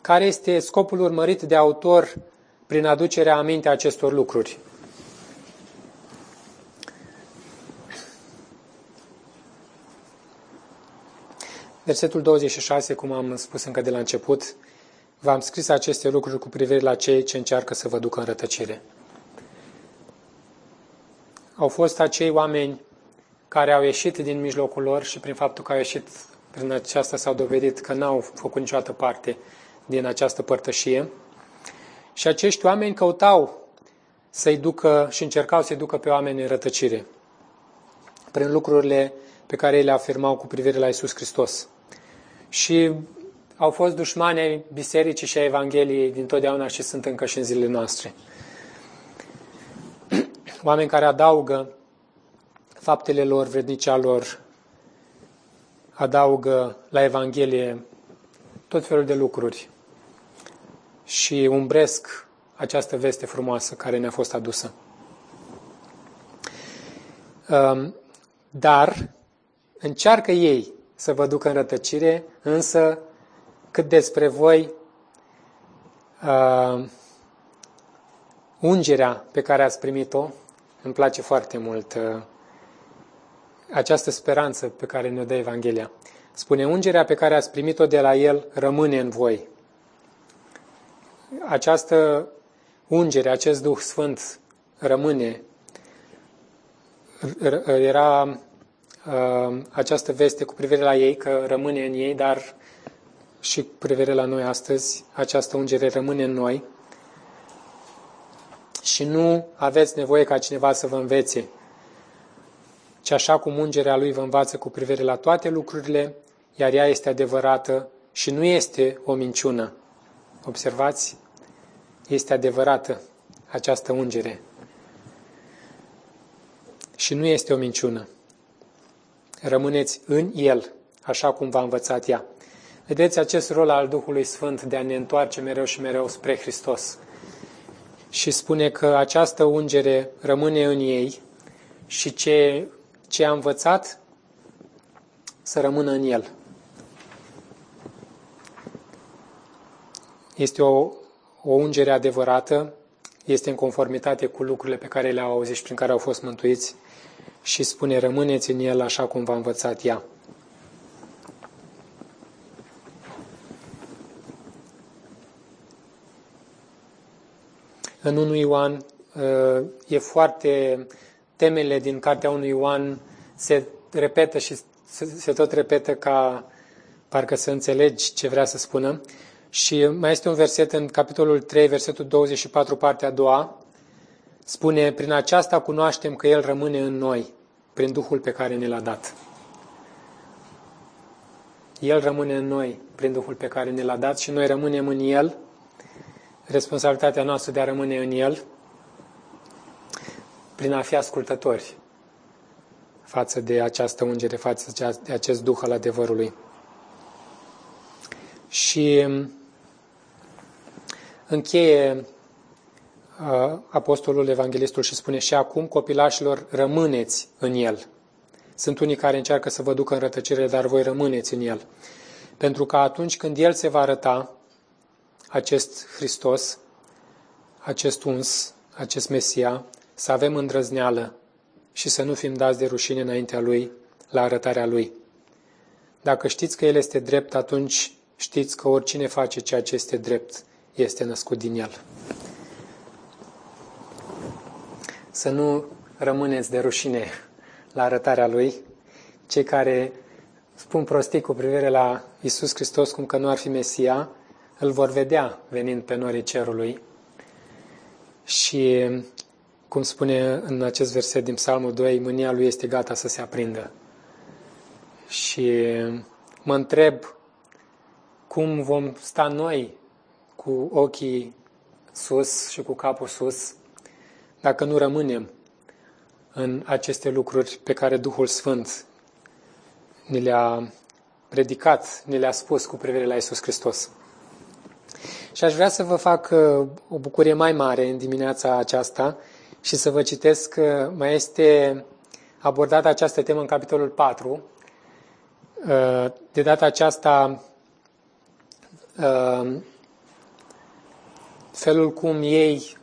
Care este scopul urmărit de autor prin aducerea aminte acestor lucruri? Versetul 26, cum am spus încă de la început, v-am scris aceste lucruri cu privire la cei ce încearcă să vă ducă în rătăcire. Au fost acei oameni care au ieșit din mijlocul lor și prin faptul că au ieșit prin aceasta s-au dovedit că n-au făcut niciodată parte din această părtășie. Și acești oameni căutau să-i ducă și încercau să-i ducă pe oameni în rătăcire prin lucrurile pe care ei le afirmau cu privire la Isus Hristos. Și au fost dușmani ai bisericii și a Evangheliei din totdeauna și sunt încă și în zilele noastre. Oameni care adaugă faptele lor, vrednicea lor, adaugă la Evanghelie tot felul de lucruri și umbresc această veste frumoasă care ne-a fost adusă. Um, dar încearcă ei să vă ducă în rătăcire, însă cât despre voi, uh, ungerea pe care ați primit-o, îmi place foarte mult uh, această speranță pe care ne-o dă Evanghelia. Spune, ungerea pe care ați primit-o de la El rămâne în voi. Această ungere, acest Duh Sfânt rămâne. Era uh, această veste cu privire la ei, că rămâne în ei, dar și cu privire la noi astăzi, această ungere rămâne în noi. Și nu aveți nevoie ca cineva să vă învețe ci așa cum ungerea lui vă învață cu privire la toate lucrurile, iar ea este adevărată și nu este o minciună. Observați? Este adevărată această ungere. Și nu este o minciună. Rămâneți în El, așa cum v-a învățat ea. Vedeți acest rol al Duhului Sfânt de a ne întoarce mereu și mereu spre Hristos. Și spune că această ungere rămâne în ei și ce ce a învățat să rămână în el. Este o, o ungere adevărată, este în conformitate cu lucrurile pe care le-au auzit și prin care au fost mântuiți și spune, rămâneți în el așa cum v-a învățat ea. În 1 Ioan uh, e foarte temele din cartea unui Ioan se repetă și se tot repetă ca parcă să înțelegi ce vrea să spună. Și mai este un verset în capitolul 3, versetul 24, partea a doua. Spune, prin aceasta cunoaștem că El rămâne în noi, prin Duhul pe care ne l-a dat. El rămâne în noi, prin Duhul pe care ne l-a dat și noi rămânem în El. Responsabilitatea noastră de a rămâne în El prin a fi ascultători față de această ungere, față de acest duh al adevărului. Și um, încheie uh, apostolul evanghelistul și spune și acum copilașilor rămâneți în el. Sunt unii care încearcă să vă ducă în rătăcire, dar voi rămâneți în El. Pentru că atunci când El se va arăta, acest Hristos, acest uns, acest Mesia, să avem îndrăzneală și să nu fim dați de rușine înaintea Lui, la arătarea Lui. Dacă știți că El este drept, atunci știți că oricine face ceea ce este drept este născut din El. Să nu rămâneți de rușine la arătarea Lui, cei care spun prostii cu privire la Isus Hristos cum că nu ar fi Mesia, îl vor vedea venind pe norii cerului și, cum spune în acest verset din Psalmul 2, mânia lui este gata să se aprindă. Și mă întreb cum vom sta noi cu ochii sus și cu capul sus dacă nu rămânem în aceste lucruri pe care Duhul Sfânt ni le-a predicat, ni le-a spus cu privire la Isus Hristos. Și aș vrea să vă fac uh, o bucurie mai mare în dimineața aceasta și să vă citesc că mai este abordată această temă în capitolul 4. Uh, de data aceasta, uh, felul cum ei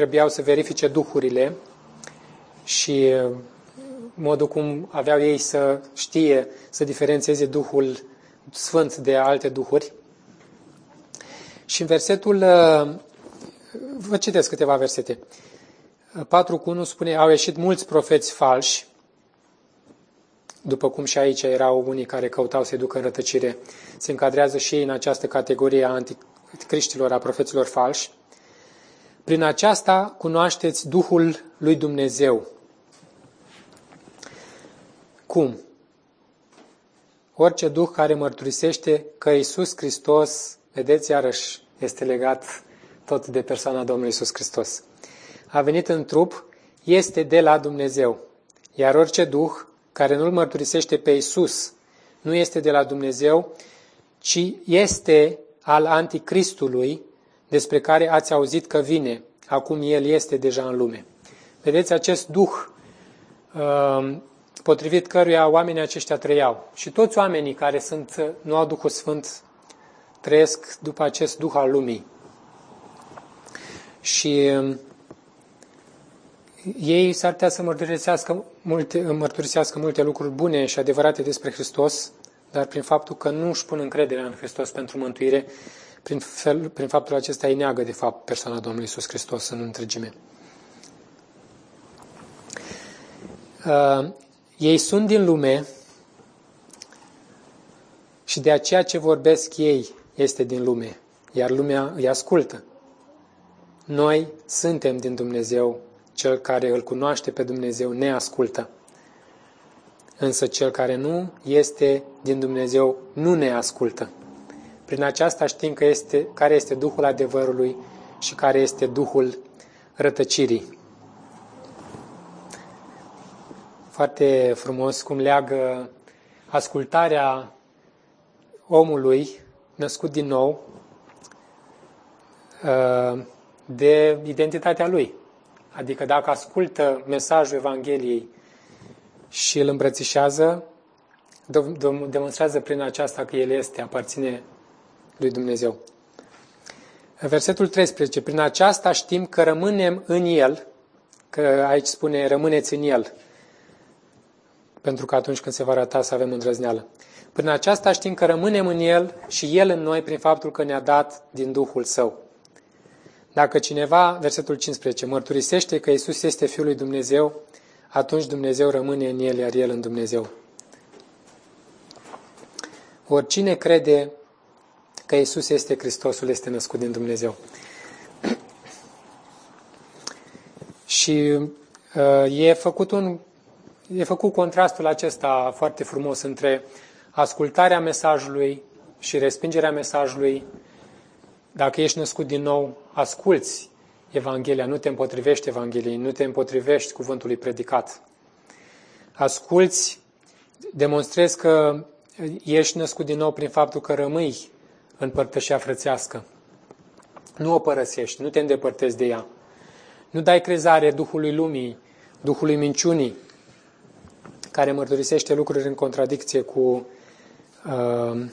trebuiau să verifice duhurile și modul cum aveau ei să știe, să diferențieze Duhul Sfânt de alte duhuri. Și în versetul, uh, vă citesc câteva versete. 4 cu 1 spune, au ieșit mulți profeți falși, după cum și aici erau unii care căutau să-i ducă în rătăcire. Se încadrează și ei în această categorie a anticriștilor, a profeților falși. Prin aceasta cunoașteți Duhul lui Dumnezeu. Cum? Orice duh care mărturisește că Isus Hristos Vedeți, iarăși, este legat tot de persoana Domnului Isus Hristos. A venit în trup, este de la Dumnezeu. Iar orice duh care nu-L mărturisește pe Isus nu este de la Dumnezeu, ci este al anticristului, despre care ați auzit că vine. Acum el este deja în lume. Vedeți, acest duh um, potrivit căruia oamenii aceștia trăiau. Și toți oamenii care sunt, nu au Duhul Sfânt trăiesc după acest duh al lumii. Și um, ei s-ar putea să mărturisească multe, mărturisească multe lucruri bune și adevărate despre Hristos, dar prin faptul că nu își pun încrederea în Hristos pentru mântuire, prin, fel, prin faptul acesta îi neagă, de fapt, persoana Domnului Isus Hristos în întregime. Uh, ei sunt din lume și de aceea ce vorbesc ei este din lume, iar lumea îi ascultă. Noi suntem din Dumnezeu, cel care îl cunoaște pe Dumnezeu ne ascultă. Însă cel care nu este din Dumnezeu nu ne ascultă. Prin aceasta știm că este, care este Duhul adevărului și care este Duhul rătăcirii. Foarte frumos cum leagă ascultarea omului născut din nou uh, de identitatea lui. Adică dacă ascultă mesajul Evangheliei și îl îmbrățișează, demonstrează prin aceasta că el este, aparține lui Dumnezeu. Versetul 13. Prin aceasta știm că rămânem în El, că aici spune rămâneți în El, pentru că atunci când se va arăta să avem îndrăzneală. Prin aceasta știm că rămânem în El și El în noi prin faptul că ne-a dat din Duhul Său. Dacă cineva, versetul 15, mărturisește că Isus este Fiul lui Dumnezeu, atunci Dumnezeu rămâne în El, iar El în Dumnezeu. Oricine crede că Isus este Hristosul, este născut din Dumnezeu. Și uh, e făcut un e făcut contrastul acesta foarte frumos între ascultarea mesajului și respingerea mesajului. Dacă ești născut din nou, asculți Evanghelia, nu te împotrivești Evangheliei, nu te împotrivești cuvântului predicat. Asculți, demonstrezi că ești născut din nou prin faptul că rămâi în părtășia frățească. Nu o părăsești, nu te îndepărtezi de ea. Nu dai crezare Duhului Lumii, Duhului Minciunii, care mărturisește lucruri în contradicție cu uh,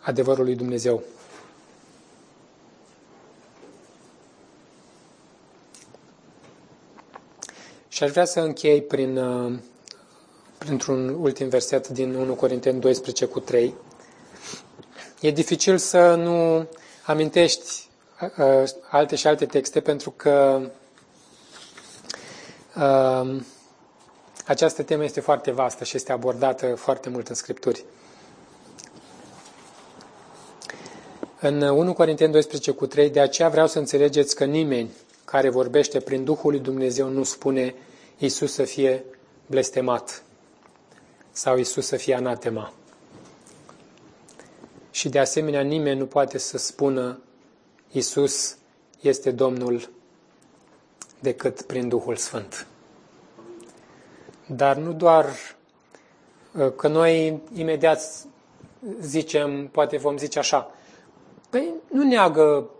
adevărul lui Dumnezeu. Și aș vrea să închei prin, uh, printr-un ultim verset din 1 Corinteni 12 cu 3. E dificil să nu amintești uh, alte și alte texte pentru că uh, această temă este foarte vastă și este abordată foarte mult în Scripturi. În 1 Corinteni 12 cu 3, de aceea vreau să înțelegeți că nimeni care vorbește prin Duhul lui Dumnezeu nu spune Isus să fie blestemat sau Isus să fie anatema. Și de asemenea nimeni nu poate să spună Isus este Domnul decât prin Duhul Sfânt. Dar nu doar uh, că noi imediat zicem, poate vom zice așa, păi nu neagă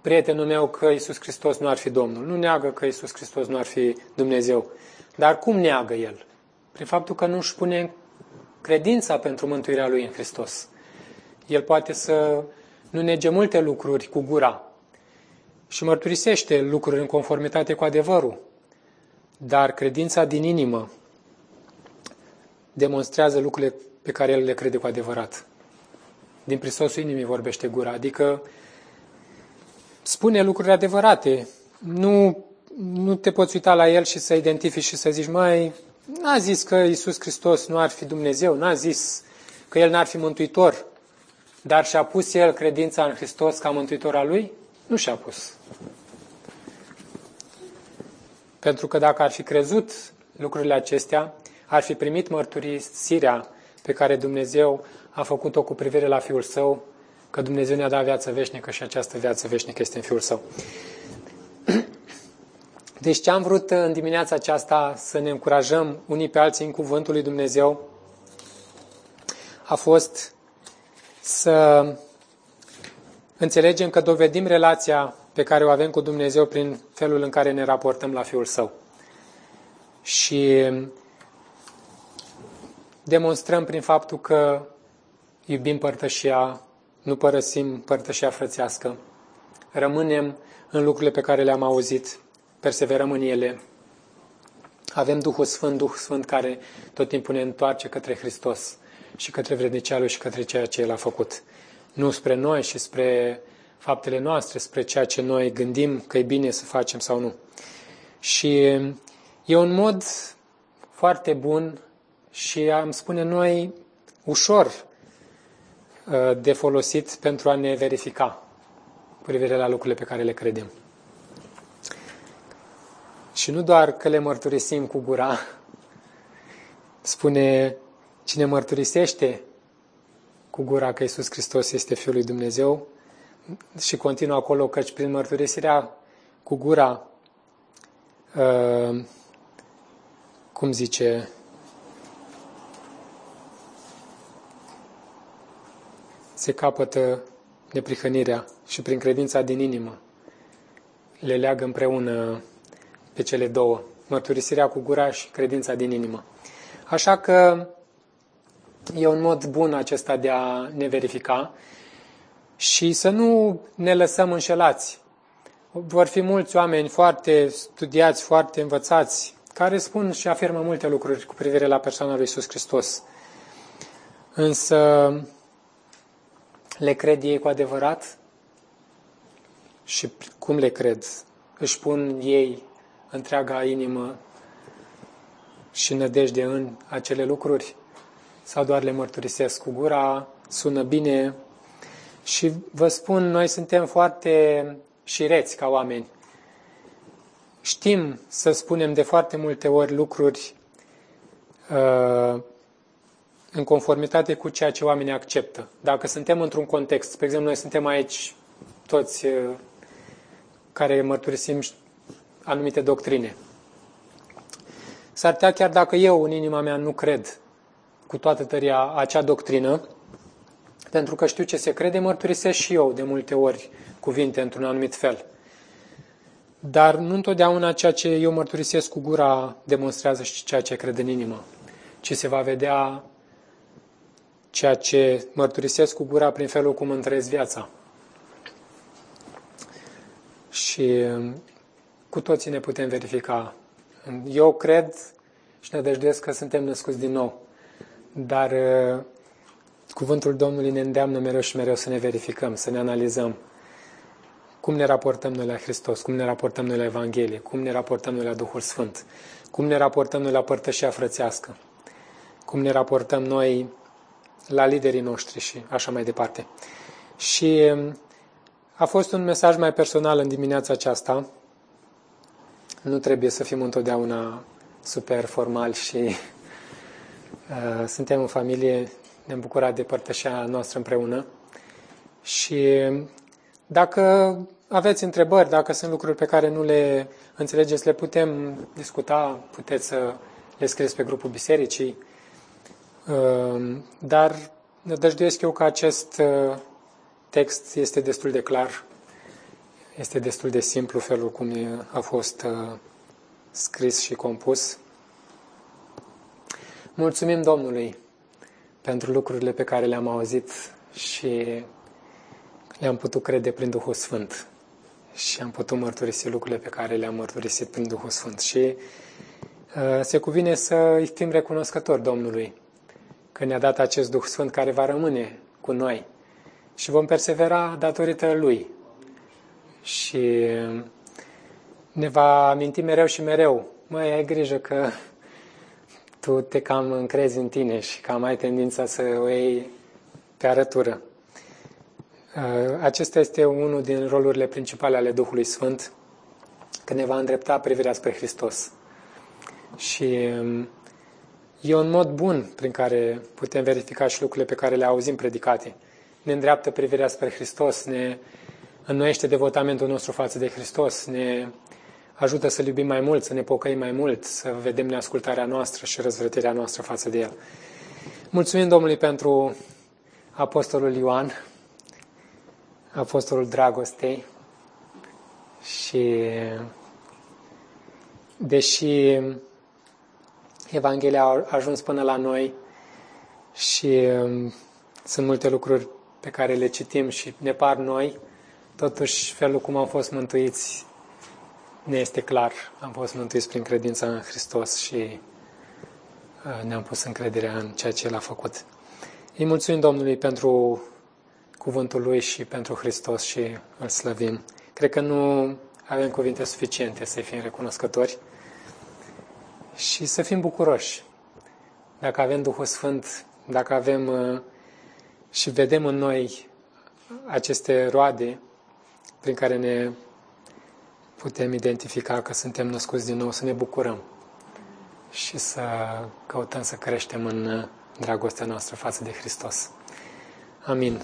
prietenul meu că Isus Hristos nu ar fi Domnul, nu neagă că Isus Hristos nu ar fi Dumnezeu. Dar cum neagă El? Prin faptul că nu își pune credința pentru mântuirea Lui în Hristos. El poate să nu nege multe lucruri cu gura și mărturisește lucruri în conformitate cu adevărul, dar credința din inimă demonstrează lucrurile pe care el le crede cu adevărat. Din prisosul inimii vorbește gura, adică spune lucruri adevărate. Nu, nu te poți uita la el și să identifici și să zici, mai, n-a zis că Isus Hristos nu ar fi Dumnezeu, n-a zis că El n-ar fi mântuitor, dar și-a pus El credința în Hristos ca mântuitor al Lui? Nu și-a pus. Pentru că dacă ar fi crezut lucrurile acestea, ar fi primit mărturisirea pe care Dumnezeu a făcut-o cu privire la Fiul Său, că Dumnezeu ne-a dat viață veșnică și această viață veșnică este în Fiul Său. Deci ce am vrut în dimineața aceasta să ne încurajăm unii pe alții în Cuvântul lui Dumnezeu a fost să înțelegem că dovedim relația pe care o avem cu Dumnezeu prin felul în care ne raportăm la Fiul Său. Și demonstrăm prin faptul că iubim părtășia, nu părăsim părtășia frățească, rămânem în lucrurile pe care le-am auzit, perseverăm în ele, avem Duhul Sfânt, Duhul Sfânt care tot timpul ne întoarce către Hristos și către vrednicia Lui și către ceea ce El a făcut. Nu spre noi și spre faptele noastre, spre ceea ce noi gândim că e bine să facem sau nu. Și e un mod foarte bun și am spune noi ușor uh, de folosit pentru a ne verifica cu privire la lucrurile pe care le credem. Și nu doar că le mărturisim cu gura, spune cine mărturisește cu gura că Iisus Hristos este Fiul lui Dumnezeu și continuă acolo căci prin mărturisirea cu gura, uh, cum zice, se capătă neprihănirea și prin credința din inimă le leagă împreună pe cele două, mărturisirea cu gura și credința din inimă. Așa că e un mod bun acesta de a ne verifica și să nu ne lăsăm înșelați. Vor fi mulți oameni foarte studiați, foarte învățați, care spun și afirmă multe lucruri cu privire la persoana lui Iisus Hristos. Însă le cred ei cu adevărat? Și cum le cred? Își pun ei întreaga inimă și nădejde în acele lucruri? Sau doar le mărturisesc cu gura, sună bine? Și vă spun, noi suntem foarte șireți ca oameni. Știm să spunem de foarte multe ori lucruri uh, în conformitate cu ceea ce oamenii acceptă. Dacă suntem într-un context, spre exemplu, noi suntem aici toți uh, care mărturisim anumite doctrine. S-ar putea chiar dacă eu în inima mea nu cred cu toată tăria acea doctrină, pentru că știu ce se crede, mărturisesc și eu de multe ori cuvinte într-un anumit fel. Dar nu întotdeauna ceea ce eu mărturisesc cu gura demonstrează și ceea ce cred în inimă, ci se va vedea ceea ce mărturisesc cu gura prin felul cum îmi trăiesc viața. Și cu toții ne putem verifica. Eu cred și ne dăjduiesc că suntem născuți din nou. Dar uh, cuvântul Domnului ne îndeamnă mereu și mereu să ne verificăm, să ne analizăm cum ne raportăm noi la Hristos, cum ne raportăm noi la Evanghelie, cum ne raportăm noi la Duhul Sfânt, cum ne raportăm noi la părtășia frățească, cum ne raportăm noi la liderii noștri și așa mai departe. Și um, a fost un mesaj mai personal în dimineața aceasta. Nu trebuie să fim întotdeauna super formali și uh, suntem în familie, ne-am bucurat de părtășia noastră împreună. Și um, dacă aveți întrebări, dacă sunt lucruri pe care nu le înțelegeți, le putem discuta, puteți să le scrieți pe grupul bisericii. Um, dar nădăjduiesc eu că acest uh, text este destul de clar, este destul de simplu felul cum a fost uh, scris și compus. Mulțumim Domnului pentru lucrurile pe care le-am auzit și le-am putut crede prin Duhul Sfânt și am putut mărturisi lucrurile pe care le-am mărturisit prin Duhul Sfânt. Și uh, se cuvine să îi fim recunoscători Domnului că ne-a dat acest Duh Sfânt care va rămâne cu noi și vom persevera datorită Lui. Și ne va aminti mereu și mereu, măi, ai grijă că tu te cam încrezi în tine și cam ai tendința să o iei pe arătură. Uh, acesta este unul din rolurile principale ale Duhului Sfânt, că ne va îndrepta privirea spre Hristos. Și um, e un mod bun prin care putem verifica și lucrurile pe care le auzim predicate. Ne îndreaptă privirea spre Hristos, ne înnoiește devotamentul nostru față de Hristos, ne ajută să iubim mai mult, să ne pocăim mai mult, să vedem neascultarea noastră și răzvrătirea noastră față de El. Mulțumim Domnului pentru Apostolul Ioan, Apostolul Dragostei și deși Evanghelia a ajuns până la noi și um, sunt multe lucruri pe care le citim și ne par noi, totuși felul cum am fost mântuiți ne este clar. Am fost mântuiți prin credința în Hristos și uh, ne-am pus încrederea în ceea ce El a făcut. Îi mulțumim Domnului pentru cuvântul Lui și pentru Hristos și îl slăvim. Cred că nu avem cuvinte suficiente să fim recunoscători și să fim bucuroși. Dacă avem Duhul Sfânt, dacă avem uh, și vedem în noi aceste roade prin care ne putem identifica că suntem născuți din nou, să ne bucurăm și să căutăm să creștem în dragostea noastră față de Hristos. Amin.